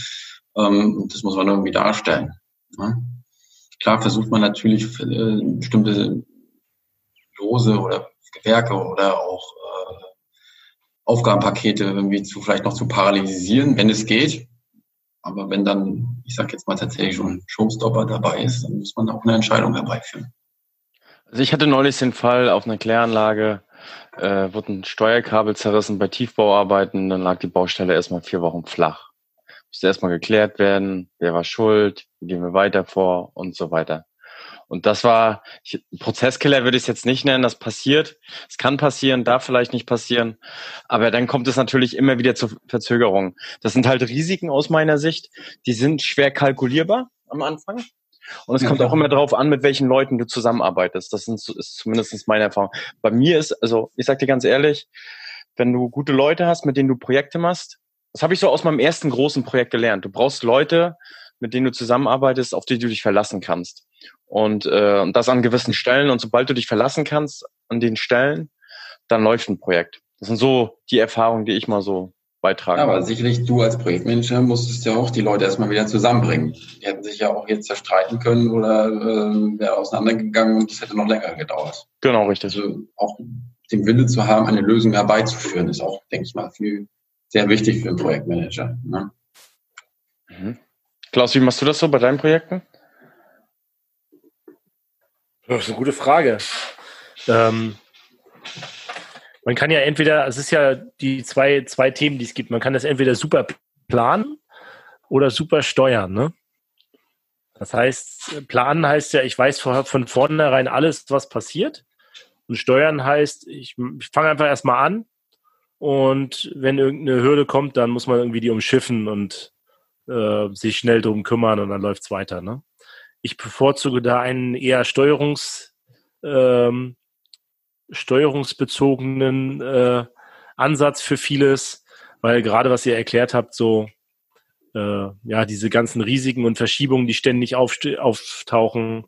Ähm, und das muss man irgendwie darstellen. Ne? Klar versucht man natürlich äh, bestimmte Lose oder Gewerke oder auch äh, Aufgabenpakete irgendwie zu vielleicht noch zu paralysieren, wenn es geht. Aber wenn dann, ich sage jetzt mal tatsächlich schon ein Showstopper dabei ist, dann muss man auch eine Entscheidung herbeiführen.
Also ich hatte neulich den Fall auf einer Kläranlage, äh, wurde ein Steuerkabel zerrissen bei Tiefbauarbeiten, dann lag die Baustelle erstmal vier Wochen flach. Musste erstmal geklärt werden, wer war schuld, wie gehen wir weiter vor und so weiter. Und das war, ich, Prozesskiller würde ich es jetzt nicht nennen, das passiert. Es kann passieren, darf vielleicht nicht passieren. Aber dann kommt es natürlich immer wieder zur Verzögerung. Das sind halt Risiken aus meiner Sicht, die sind schwer kalkulierbar am Anfang. Und es kommt auch immer darauf an, mit welchen Leuten du zusammenarbeitest. Das sind, ist zumindest meine Erfahrung. Bei mir ist, also ich sag dir ganz ehrlich, wenn du gute Leute hast, mit denen du Projekte machst, das habe ich so aus meinem ersten großen Projekt gelernt. Du brauchst Leute, mit denen du zusammenarbeitest, auf die du dich verlassen kannst. Und äh, das an gewissen Stellen. Und sobald du dich verlassen kannst an den Stellen, dann läuft ein Projekt. Das sind so die Erfahrungen, die ich mal so beitragen. Ja,
aber sicherlich du als Projektmanager musstest ja auch die Leute erstmal wieder zusammenbringen. Die hätten sich ja auch jetzt zerstreiten können oder äh, wäre auseinandergegangen und das hätte noch länger gedauert.
Genau, richtig.
Also auch den Wille zu haben, eine Lösung herbeizuführen, ist auch, denke ich mal, viel, sehr wichtig für einen Projektmanager. Ne?
Mhm. Klaus, wie machst du das so bei deinen Projekten?
Das ist eine gute Frage. Ähm, man kann ja entweder, es ist ja die zwei, zwei Themen, die es gibt. Man kann das entweder super planen oder super steuern. Ne? Das heißt, planen heißt ja, ich weiß von vornherein alles, was passiert. Und steuern heißt, ich, ich fange einfach erstmal an und wenn irgendeine Hürde kommt, dann muss man irgendwie die umschiffen und äh, sich schnell drum kümmern und dann läuft's weiter. Ne? Ich bevorzuge da einen eher Steuerungs, ähm, steuerungsbezogenen äh, Ansatz für vieles, weil gerade was ihr erklärt habt, so äh, ja diese ganzen Risiken und Verschiebungen, die ständig auftauchen,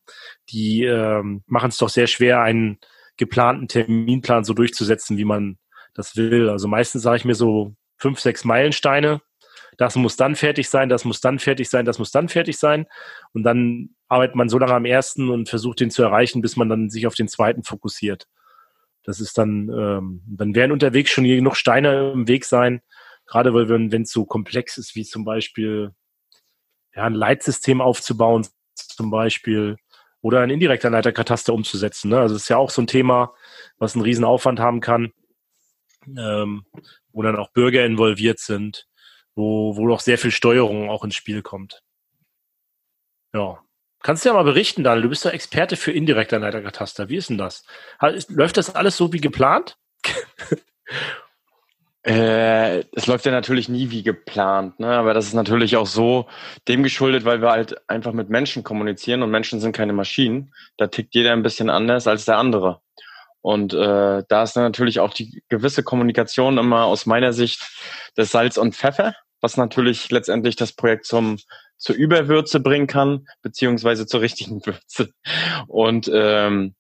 die äh, machen es doch sehr schwer, einen geplanten Terminplan so durchzusetzen, wie man das will. Also meistens sage ich mir so fünf, sechs Meilensteine. Das muss dann fertig sein, das muss dann fertig sein, das muss dann fertig sein. Und dann arbeitet man so lange am ersten und versucht den zu erreichen, bis man dann sich auf den zweiten fokussiert. Das ist dann, ähm, dann werden unterwegs schon genug Steine im Weg sein, gerade weil wenn es so komplex ist, wie zum Beispiel ja, ein Leitsystem aufzubauen, zum Beispiel, oder ein indirekter Leiterkataster umzusetzen. Ne? Also das ist ja auch so ein Thema, was einen riesen Aufwand haben kann, ähm, wo dann auch Bürger involviert sind, wo, wo auch sehr viel Steuerung auch ins Spiel kommt. Ja. Kannst du ja mal berichten, Daniel, du bist doch Experte für indirekter Leiterkataster. Wie ist denn das? Läuft das alles so wie geplant? <laughs>
Äh, es läuft ja natürlich nie wie geplant, ne? aber das ist natürlich auch so dem geschuldet, weil wir halt einfach mit Menschen kommunizieren und Menschen sind keine Maschinen. Da tickt jeder ein bisschen anders als der andere. Und äh, da ist natürlich auch die gewisse Kommunikation immer aus meiner Sicht das Salz und Pfeffer, was natürlich letztendlich das Projekt zum zur Überwürze bringen kann, beziehungsweise zur richtigen <laughs> Würze. Und ähm,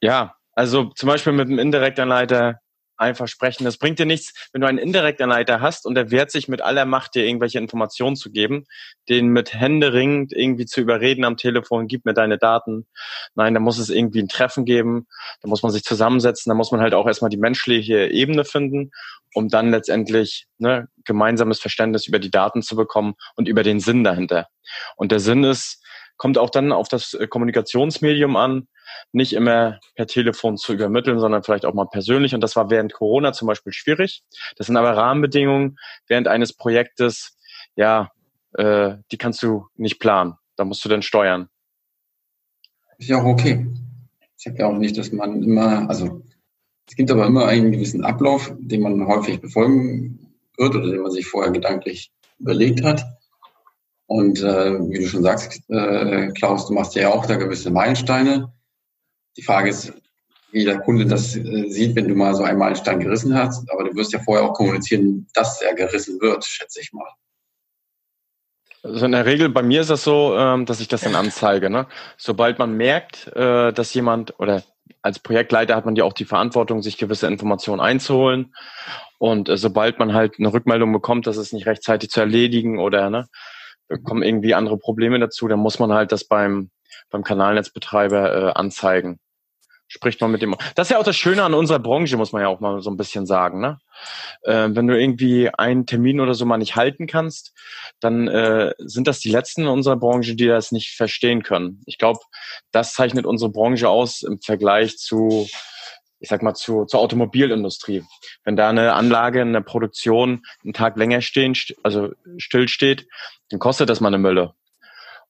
ja, also zum Beispiel mit einem Indirektanleiter einfach sprechen. Das bringt dir nichts, wenn du einen Indirektanleiter hast und der wehrt sich mit aller Macht, dir irgendwelche Informationen zu geben, den mit Hände ringend irgendwie zu überreden am Telefon, gib mir deine Daten. Nein, da muss es irgendwie ein Treffen geben, da muss man sich zusammensetzen, da muss man halt auch erstmal die menschliche Ebene finden, um dann letztendlich ne, gemeinsames Verständnis über die Daten zu bekommen und über den Sinn dahinter. Und der Sinn ist, kommt auch dann auf das Kommunikationsmedium an, nicht immer per Telefon zu übermitteln, sondern vielleicht auch mal persönlich. Und das war während Corona zum Beispiel schwierig. Das sind aber Rahmenbedingungen während eines Projektes, ja, äh, die kannst du nicht planen. Da musst du dann steuern.
Ist ja auch okay. Ich sage ja auch nicht, dass man immer, also es gibt aber immer einen gewissen Ablauf, den man häufig befolgen wird oder den man sich vorher gedanklich überlegt hat. Und äh, wie du schon sagst, äh, Klaus, du machst ja auch da gewisse Meilensteine. Die Frage ist, wie der Kunde das äh, sieht, wenn du mal so einen Meilenstein gerissen hast. Aber du wirst ja vorher auch kommunizieren, dass er gerissen wird, schätze ich mal.
Also in der Regel bei mir ist das so, ähm, dass ich das dann anzeige. Ne? Sobald man merkt, äh, dass jemand oder als Projektleiter hat man ja auch die Verantwortung, sich gewisse Informationen einzuholen. Und äh, sobald man halt eine Rückmeldung bekommt, dass es nicht rechtzeitig zu erledigen oder ne, kommen irgendwie andere Probleme dazu, dann muss man halt das beim beim Kanalnetzbetreiber anzeigen. Spricht man mit dem. Das ist ja auch das Schöne an unserer Branche, muss man ja auch mal so ein bisschen sagen. Ne? Äh, wenn du irgendwie einen Termin oder so mal nicht halten kannst, dann äh, sind das die Letzten in unserer Branche, die das nicht verstehen können. Ich glaube, das zeichnet unsere Branche aus im Vergleich zu ich sag mal, zu, zur Automobilindustrie. Wenn da eine Anlage in der Produktion einen Tag länger stehen, also still steht, dann kostet das mal eine Mülle.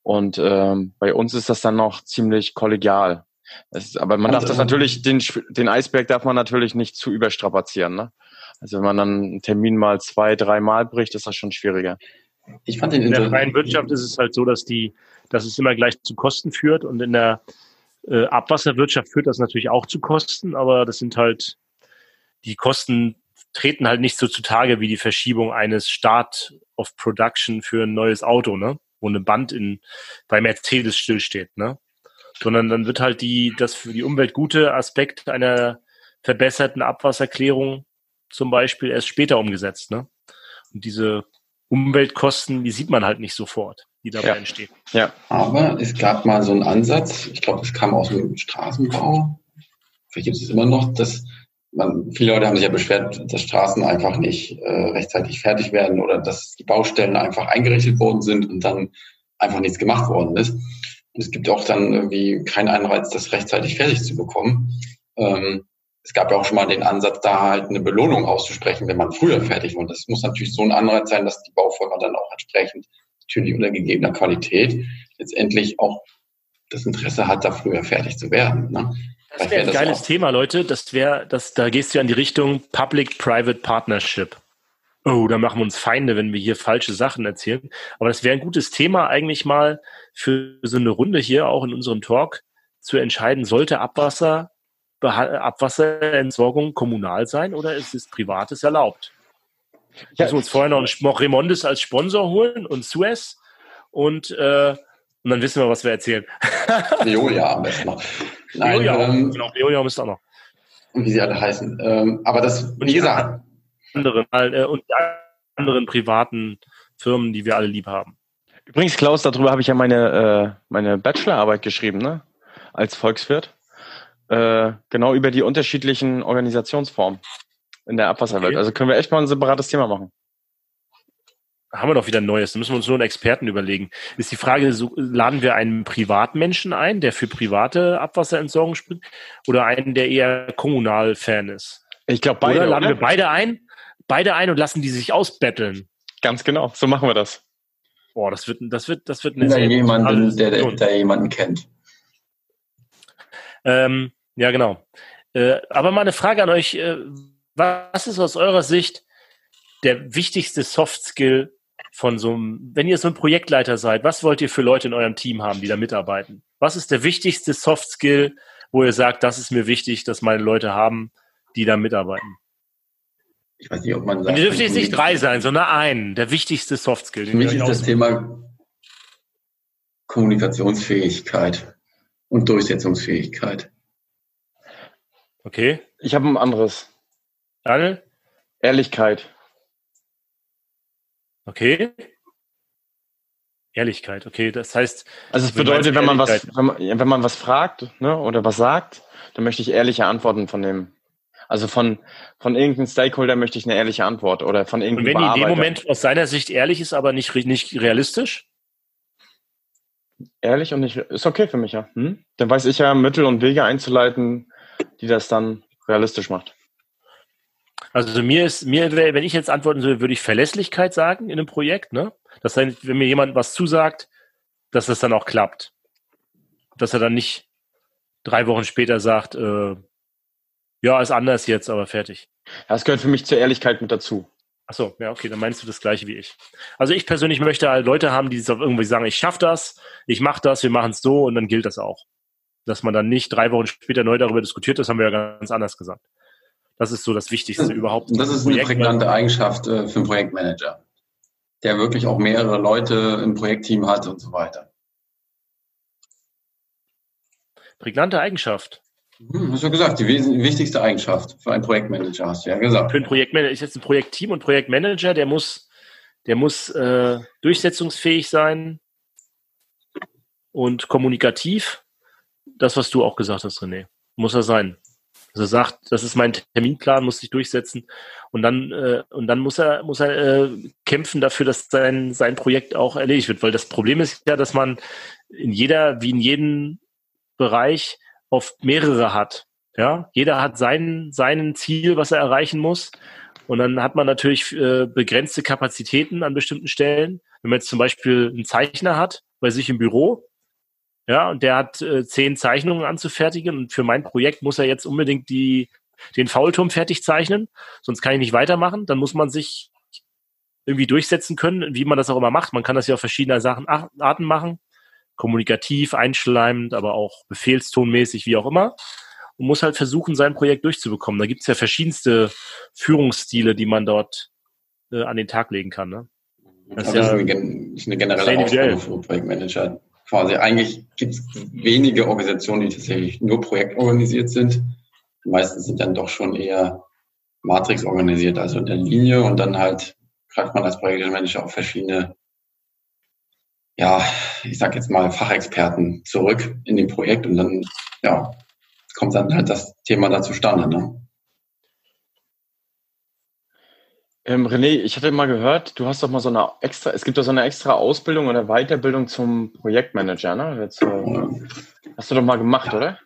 Und ähm, bei uns ist das dann noch ziemlich kollegial. Ist, aber man darf das natürlich, den, den Eisberg darf man natürlich nicht zu überstrapazieren. Ne? Also wenn man dann einen Termin mal zwei, drei Mal bricht, ist das schon schwieriger.
Ich fand den in der freien Wirtschaft ist es halt so, dass die, dass es immer gleich zu Kosten führt und in der äh, Abwasserwirtschaft führt das natürlich auch zu Kosten, aber das sind halt die Kosten treten halt nicht so zutage wie die Verschiebung eines Start of Production für ein neues Auto, ne? Wo eine Band in, bei Mercedes stillsteht, ne? Sondern dann wird halt die, das für die Umwelt gute Aspekt einer verbesserten Abwasserklärung zum Beispiel erst später umgesetzt, ne? Und diese Umweltkosten, die sieht man halt nicht sofort, die dabei ja. entstehen.
Ja. Aber es gab mal so einen Ansatz, ich glaube, es kam aus dem Straßenbau, vielleicht gibt es immer noch, dass man, viele Leute haben sich ja beschwert, dass Straßen einfach nicht äh, rechtzeitig fertig werden oder dass die Baustellen einfach eingerichtet worden sind und dann einfach nichts gemacht worden ist. Und es gibt auch dann irgendwie keinen Anreiz, das rechtzeitig fertig zu bekommen. Ähm, es gab ja auch schon mal den Ansatz, da halt eine Belohnung auszusprechen, wenn man früher fertig war. Und das muss natürlich so ein Anreiz sein, dass die Baufirma dann auch entsprechend natürlich unter gegebener Qualität letztendlich auch das Interesse hat, da früher fertig zu werden. Ne?
Das wäre ein geiles Thema, Leute. Das wäre, das, da gehst du ja in die Richtung Public-Private Partnership. Oh, da machen wir uns Feinde, wenn wir hier falsche Sachen erzählen. Aber das wäre ein gutes Thema eigentlich mal für so eine Runde hier auch in unserem Talk zu entscheiden, sollte Abwasser, Abwasserentsorgung kommunal sein oder ist es privates erlaubt? Ja. Müssen wir uns vorher noch einen Remondes als Sponsor holen und Suez und, äh, und dann wissen wir, was wir erzählen. <laughs>
Veolia am besten noch.
Nein, Veolia, ähm, genau, Veolia müsste auch noch.
Wie sie alle heißen. Ähm, aber das, wie gesagt.
Anderen, äh, und die anderen privaten Firmen, die wir alle lieb haben.
Übrigens, Klaus, darüber habe ich ja meine, äh, meine Bachelorarbeit geschrieben, ne? Als Volkswirt. Äh, genau über die unterschiedlichen Organisationsformen in der Abwasserwelt. Okay. Also können wir echt mal ein separates Thema machen
haben wir doch wieder ein Neues. Da müssen wir uns nur einen Experten überlegen. Ist die Frage, so, laden wir einen Privatmenschen ein, der für private Abwasserentsorgung spricht, oder einen, der eher kommunal Fan ist?
Ich glaube beide. Oder
laden oder? wir beide ein, beide ein und lassen die sich ausbetteln.
Ganz genau, so machen wir das.
Boah, das wird, das wird, das wird
eine sehr jemanden, der, der, der jemanden kennt.
Ähm, ja, genau. Äh, aber mal eine Frage an euch. Äh, was ist aus eurer Sicht der wichtigste Soft Skill von so einem, wenn ihr so ein Projektleiter seid, was wollt ihr für Leute in eurem Team haben, die da mitarbeiten? Was ist der wichtigste Soft Skill, wo ihr sagt, das ist mir wichtig, dass meine Leute haben, die da mitarbeiten?
Ich weiß nicht, ob man
sagt. Und ihr dürft jetzt nicht drei sein, sondern einen, der wichtigste Soft Skill.
Für mich ist das Thema Kommunikationsfähigkeit und Durchsetzungsfähigkeit.
Okay.
Ich habe ein anderes.
Daniel?
Ehrlichkeit.
Okay. Ehrlichkeit, okay. Das heißt.
Also es bedeutet, wenn man was, wenn man, wenn man was fragt, ne, oder was sagt, dann möchte ich ehrliche Antworten von dem. Also von, von irgendeinem Stakeholder möchte ich eine ehrliche Antwort oder von irgendeinem
Und wenn die in dem Moment aus seiner Sicht ehrlich ist, aber nicht, nicht realistisch?
Ehrlich und nicht, ist okay für mich, ja. Hm? Dann weiß ich ja Mittel und Wege einzuleiten, die das dann realistisch macht.
Also mir ist, mir, wenn ich jetzt antworten soll, würde ich Verlässlichkeit sagen in einem Projekt, ne? Das heißt, wenn mir jemand was zusagt, dass das dann auch klappt. Dass er dann nicht drei Wochen später sagt, äh, ja, ist anders jetzt, aber fertig.
Das gehört für mich zur Ehrlichkeit mit dazu.
Ach so, ja, okay, dann meinst du das gleiche wie ich. Also ich persönlich möchte halt Leute haben, die irgendwie sagen, ich schaffe das, ich mache das, wir machen es so und dann gilt das auch. Dass man dann nicht drei Wochen später neu darüber diskutiert, das haben wir ja ganz anders gesagt. Das ist so das Wichtigste das, überhaupt.
Das ist eine prägnante Eigenschaft äh, für einen Projektmanager, der wirklich auch mehrere Leute im Projektteam hat und so weiter.
Prägnante Eigenschaft.
Hm, hast du gesagt, die wichtigste Eigenschaft für einen Projektmanager, hast du ja gesagt.
Für einen Projektmanager ist jetzt ein Projektteam und Projektmanager, der muss, der muss äh, durchsetzungsfähig sein und kommunikativ. Das, was du auch gesagt hast, René. Muss er sein. Also sagt, das ist mein Terminplan, muss sich durchsetzen und dann äh, und dann muss er muss er äh, kämpfen dafür, dass sein sein Projekt auch erledigt wird, weil das Problem ist ja, dass man in jeder wie in jedem Bereich oft mehrere hat. Ja, jeder hat sein seinen Ziel, was er erreichen muss und dann hat man natürlich äh, begrenzte Kapazitäten an bestimmten Stellen. Wenn man jetzt zum Beispiel einen Zeichner hat, bei sich im Büro. Ja, und der hat äh, zehn Zeichnungen anzufertigen und für mein Projekt muss er jetzt unbedingt die, den Faulturm fertig zeichnen, sonst kann ich nicht weitermachen. Dann muss man sich irgendwie durchsetzen können, wie man das auch immer macht. Man kann das ja auf verschiedene Sachen, Arten machen. Kommunikativ, einschleimend, aber auch befehlstonmäßig, wie auch immer. Und muss halt versuchen, sein Projekt durchzubekommen. Da gibt es ja verschiedenste Führungsstile, die man dort äh, an den Tag legen kann. Ne?
Das, ist, ja ist eine generelle Aufgabe für Projektmanager. Quasi eigentlich gibt es wenige Organisationen, die tatsächlich nur projektorganisiert sind. Die meisten sind dann doch schon eher Matrix organisiert, also in der Linie und dann halt greift man als Projektmanager auf verschiedene, ja, ich sag jetzt mal Fachexperten zurück in dem Projekt und dann, ja, kommt dann halt das Thema da zustande. Ne?
Ähm, René, ich hatte mal gehört, du hast doch mal so eine extra, es gibt doch so eine extra Ausbildung oder Weiterbildung zum Projektmanager, ne? Jetzt, äh, hast du doch mal gemacht, oder?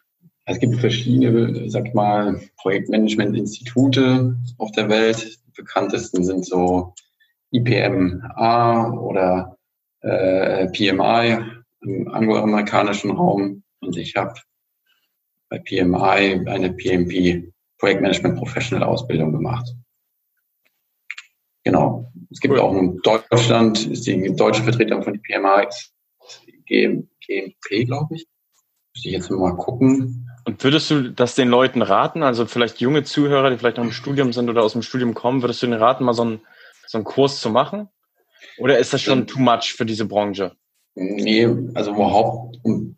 Es gibt verschiedene, sag mal, Projektmanagement-Institute auf der Welt. Die bekanntesten sind so IPMA oder äh, PMI im angloamerikanischen Raum. Und ich habe bei PMI eine PMP, Projektmanagement Professional Ausbildung gemacht. Genau. Es gibt cool. auch in Deutschland, ist die deutsche Vertretung von PMI GMP, glaube ich. Muss ich jetzt mal gucken.
Und würdest du das den Leuten raten, also vielleicht junge Zuhörer, die vielleicht noch im Studium sind oder aus dem Studium kommen, würdest du denen raten, mal so einen, so einen Kurs zu machen? Oder ist das schon too much für diese Branche?
Nee, also überhaupt, um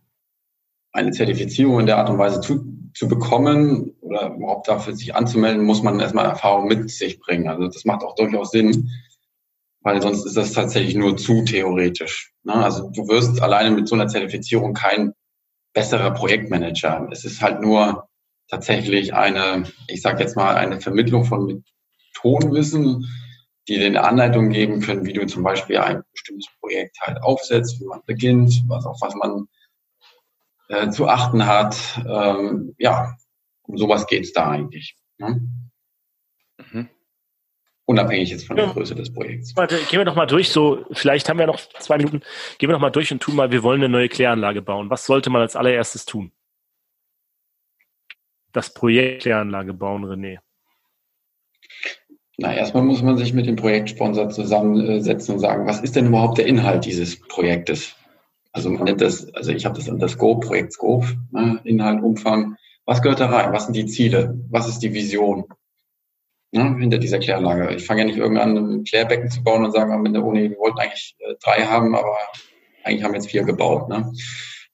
eine Zertifizierung in der Art und Weise zu, zu bekommen oder überhaupt dafür sich anzumelden, muss man erstmal Erfahrung mit sich bringen. Also das macht auch durchaus Sinn, weil sonst ist das tatsächlich nur zu theoretisch. Ne? Also du wirst alleine mit so einer Zertifizierung kein besserer Projektmanager. Es ist halt nur tatsächlich eine, ich sage jetzt mal, eine Vermittlung von Methodenwissen, die dir eine Anleitung geben können, wie du zum Beispiel ein bestimmtes Projekt halt aufsetzt, wie man beginnt, was auf was man äh, zu achten hat. Ähm, ja, um sowas geht's da eigentlich. Ne? Mhm. Unabhängig jetzt von der ja. Größe des Projekts.
Warte, gehen wir doch mal durch, so, vielleicht haben wir noch zwei Minuten, gehen wir doch mal durch und tun mal, wir wollen eine neue Kläranlage bauen. Was sollte man als allererstes tun? Das Projekt Kläranlage bauen, René.
Na, erstmal muss man sich mit dem Projektsponsor zusammensetzen und sagen, was ist denn überhaupt der Inhalt dieses Projektes? Also man nennt das, also ich habe das unter Scope, Projekt Scope, ne, Inhalt, Umfang. Was gehört da rein? Was sind die Ziele? Was ist die Vision ne, hinter dieser Kläranlage? Ich fange ja nicht irgendwann ein Klärbecken zu bauen und sagen am Ende, oh nee, wir wollten eigentlich äh, drei haben, aber eigentlich haben wir jetzt vier gebaut. Ne?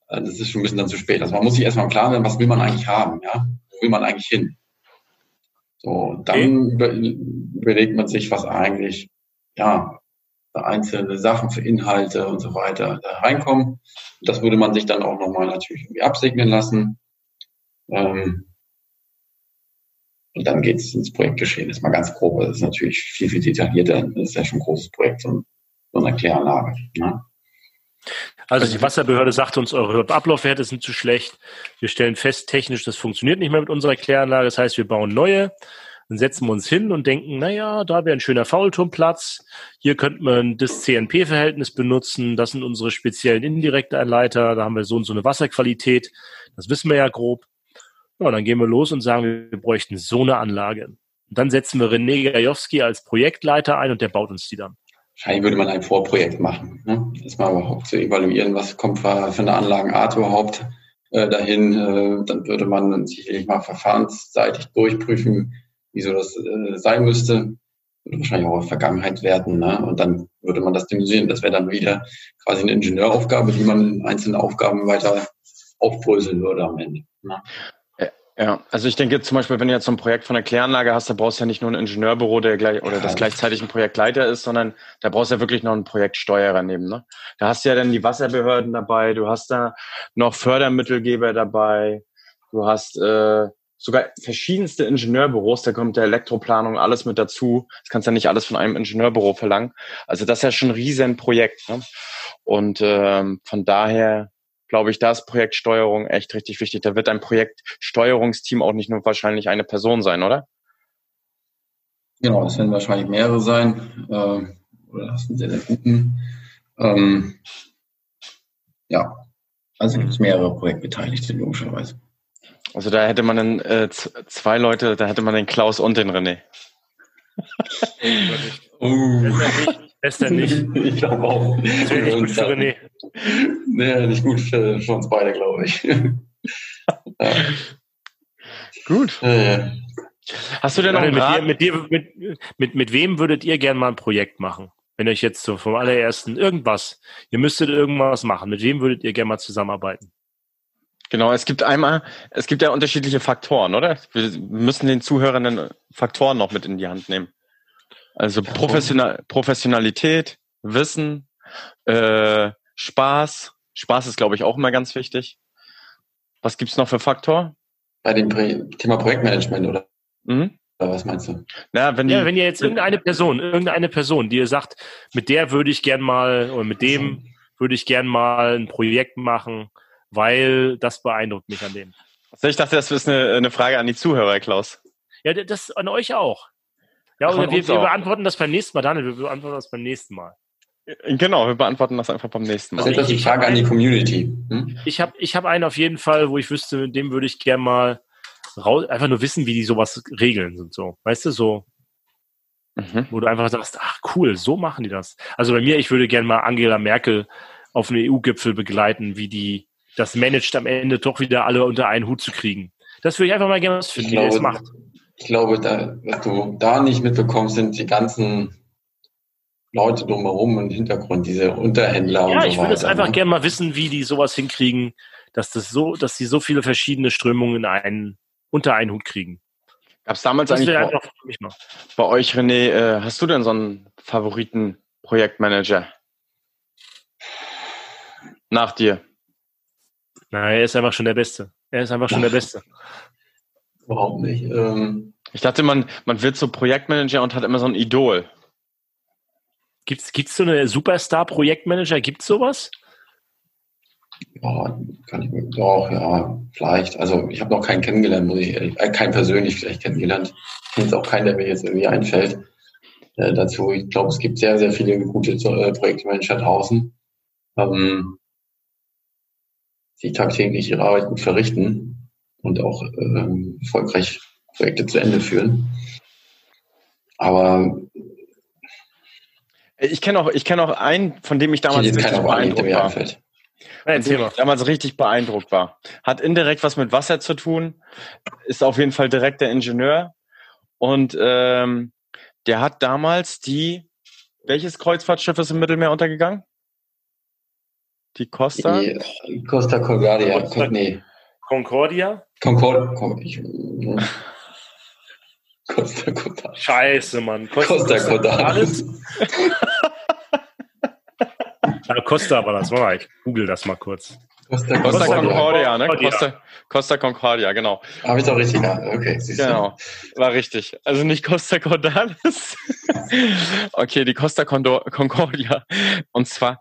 Äh, das ist schon ein bisschen dann zu spät. Also man muss sich erstmal klar werden, was will man eigentlich haben? Ja? Wo will man eigentlich hin? So, dann okay. überlegt man sich, was eigentlich, ja, einzelne Sachen für Inhalte und so weiter da reinkommen. Das würde man sich dann auch nochmal natürlich irgendwie absegnen lassen. Ähm, und dann geht es ins Projektgeschehen. Das ist mal ganz grob. Das ist natürlich viel, viel detaillierter. Das ist ja schon ein großes Projekt, so, so eine Kläranlage. Ne?
Also die Wasserbehörde sagt uns, eure Ablaufwerte sind zu schlecht. Wir stellen fest, technisch, das funktioniert nicht mehr mit unserer Kläranlage. Das heißt, wir bauen neue. Dann setzen wir uns hin und denken, naja, da wäre ein schöner Faulturmplatz. Hier könnte man das CNP-Verhältnis benutzen. Das sind unsere speziellen indirekten Einleiter. Da haben wir so und so eine Wasserqualität. Das wissen wir ja grob. Ja, dann gehen wir los und sagen, wir bräuchten so eine Anlage. Und dann setzen wir René Gajowski als Projektleiter ein und der baut uns die dann.
Wahrscheinlich würde man ein Vorprojekt machen. Ne? Erstmal überhaupt zu evaluieren, was kommt für eine Anlagenart überhaupt äh, dahin. Äh, dann würde man sicherlich mal verfahrensseitig durchprüfen, wieso das äh, sein müsste. Würde wahrscheinlich auch in Vergangenheit werten. Ne? Und dann würde man das dimensionieren. Das wäre dann wieder quasi eine Ingenieuraufgabe, die man in einzelnen Aufgaben weiter aufbröseln würde am Ende. Ne?
Ja, also ich denke zum Beispiel, wenn du jetzt so ein Projekt von der Kläranlage hast, da brauchst du ja nicht nur ein Ingenieurbüro, der gleich oder das gleichzeitig ein Projektleiter ist, sondern da brauchst du ja wirklich noch einen Projektsteuerer neben. Ne? Da hast du ja dann die Wasserbehörden dabei, du hast da noch Fördermittelgeber dabei, du hast äh, sogar verschiedenste Ingenieurbüros, da kommt der Elektroplanung alles mit dazu. Das kannst ja nicht alles von einem Ingenieurbüro verlangen. Also das ist ja schon ein riesen Projekt. Ne? Und ähm, von daher glaube ich, da ist Projektsteuerung echt richtig wichtig. Da wird ein Projektsteuerungsteam auch nicht nur wahrscheinlich eine Person sein, oder?
Genau, das werden wahrscheinlich mehrere sein. Äh, oder das sind sehr, sehr guten. Ähm, ja, also gibt es mehrere Projektbeteiligte, logischerweise.
Also da hätte man dann äh, zwei Leute, da hätte man den Klaus und den René. <laughs>
uh. Besser nicht.
Ich glaube auch.
Das wäre nicht gut für René.
Nee, nicht gut für, für uns beide, glaube ich. <laughs> ja.
Gut. Äh, Hast du denn noch?
Mit, dir, mit, dir, mit, mit, mit wem würdet ihr gerne mal ein Projekt machen? Wenn euch jetzt so vom allerersten irgendwas, ihr müsstet irgendwas machen, mit wem würdet ihr gerne mal zusammenarbeiten?
Genau, es gibt einmal, es gibt ja unterschiedliche Faktoren, oder? Wir müssen den Zuhörenden Faktoren noch mit in die Hand nehmen. Also Professional, Professionalität, Wissen, äh, Spaß. Spaß ist, glaube ich, auch immer ganz wichtig. Was gibt's noch für Faktor?
Bei dem Thema Projektmanagement, oder? Mhm. Oder was meinst du?
Na, wenn, ja, wenn ihr jetzt irgendeine Person, irgendeine Person, die ihr sagt, mit der würde ich gern mal, oder mit dem würde ich gern mal ein Projekt machen, weil das beeindruckt mich an dem.
Also ich dachte, das ist eine, eine Frage an die Zuhörer, Klaus.
Ja, das an euch auch. Ja, Ach, wir, wir beantworten das beim nächsten Mal, Daniel, wir beantworten das beim nächsten Mal.
Genau, wir beantworten das einfach beim nächsten Mal.
Also das ist die Frage an die Community.
Hm? Ich habe ich hab einen auf jeden Fall, wo ich wüsste, mit dem würde ich gern mal raus, einfach nur wissen, wie die sowas regeln und so. Weißt du, so. Mhm. Wo du einfach sagst, ach cool, so machen die das. Also bei mir, ich würde gerne mal Angela Merkel auf einem EU-Gipfel begleiten, wie die das managt, am Ende doch wieder alle unter einen Hut zu kriegen. Das würde ich einfach mal gerne was finden, wie der es macht.
Ich glaube, da, was du da nicht mitbekommst, sind die ganzen Leute drumherum im Hintergrund, diese Unterhändler.
Ja, und so ich würde es einfach ne? gerne mal wissen, wie die sowas hinkriegen, dass das so, dass sie so viele verschiedene Strömungen in einen unter einen Hut kriegen.
Gab es damals das eigentlich bei, bei, euch, René, äh, hast du denn so einen Favoriten-Projektmanager? Nach dir?
Nein, er ist einfach schon der Beste. Er ist einfach schon der Beste.
Überhaupt nicht. Ähm
ich dachte, man, man wird so Projektmanager und hat immer so ein Idol.
Gibt es so eine Superstar-Projektmanager? Gibt es sowas?
Ja, kann ich mir doch, ja, vielleicht. Also ich habe noch keinen kennengelernt, muss ich ehrlich, äh, keinen persönlich vielleicht kennengelernt. Ich kenne jetzt auch keinen, der mir jetzt irgendwie einfällt äh, dazu. Ich glaube, es gibt sehr, sehr viele gute äh, Projektmanager draußen, ähm, die tagtäglich ihre Arbeit gut verrichten und auch ähm, erfolgreich Projekte zu Ende führen. Aber
ich kenne auch, ich kenne auch einen, von dem ich damals
ich richtig beeindruckt war.
Erzähl mal. damals richtig beeindruckt war. Hat indirekt was mit Wasser zu tun, ist auf jeden Fall direkt der Ingenieur. Und ähm, der hat damals die, welches Kreuzfahrtschiff ist im Mittelmeer untergegangen? Die Costa?
Die Costa Concordia.
Costa, nee. Concordia?
Concord, ich, Costa Cordalis.
Scheiße, Mann.
Costa, Costa Cordalis. <laughs>
Ja, Costa war das, war ich google das mal kurz.
Costa, Costa Concordia, ne? Costa, Costa Concordia, genau.
Habe ich doch richtig, okay.
Genau, war richtig. Also nicht Costa Cordalis. <laughs> okay, die Costa Concordia. Und zwar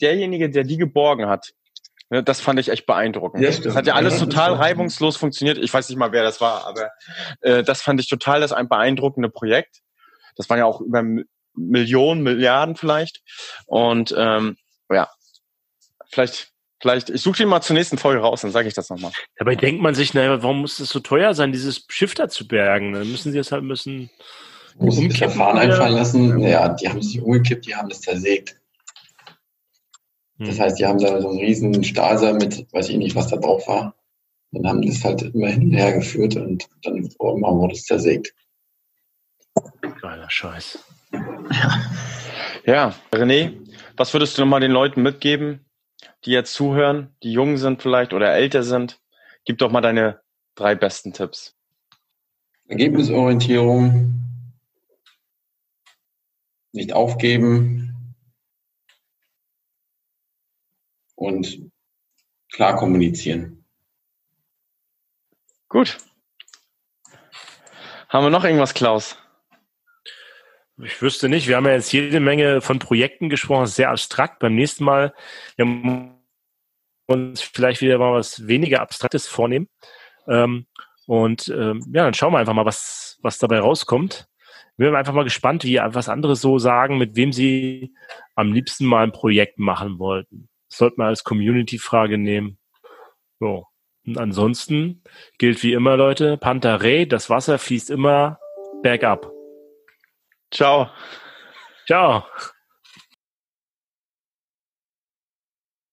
derjenige, der die geborgen hat. Ne, das fand ich echt beeindruckend. Ja, das hat ja alles total reibungslos funktioniert. Ich weiß nicht mal, wer das war, aber äh, das fand ich total das ein beeindruckende Projekt. Das waren ja auch über Millionen, Milliarden vielleicht. Und ähm, ja, vielleicht, vielleicht, ich suche die mal zur nächsten Folge raus, dann sage ich das nochmal.
Dabei denkt man sich, naja, warum muss es so teuer sein, dieses Schiff da zu bergen? Dann müssen sie es halt müssen.
Muss das Verfahren einfallen lassen. Ja, die haben es nicht umgekippt, die haben das zersägt. Das hm. heißt, die haben da so einen riesen Stahlseil mit, weiß ich nicht, was da drauf war. Dann haben das halt immer hin und her geführt und dann irgendwann wurde es zersägt.
Geiler Scheiß.
Ja. ja, René, was würdest du nochmal den Leuten mitgeben, die jetzt zuhören, die jung sind vielleicht oder älter sind? Gib doch mal deine drei besten Tipps.
Ergebnisorientierung, nicht aufgeben und klar kommunizieren.
Gut. Haben wir noch irgendwas, Klaus?
Ich wüsste nicht. Wir haben ja jetzt jede Menge von Projekten gesprochen, sehr abstrakt. Beim nächsten Mal wir uns vielleicht wieder mal was weniger Abstraktes vornehmen. Ähm, und ähm, ja, dann schauen wir einfach mal, was, was dabei rauskommt. Wir sind einfach mal gespannt, wie was andere so sagen, mit wem sie am liebsten mal ein Projekt machen wollten. Sollte man als Community-Frage nehmen. So. Und ansonsten gilt wie immer, Leute, Pantarei, das Wasser fließt immer bergab.
Ciao.
Ciao.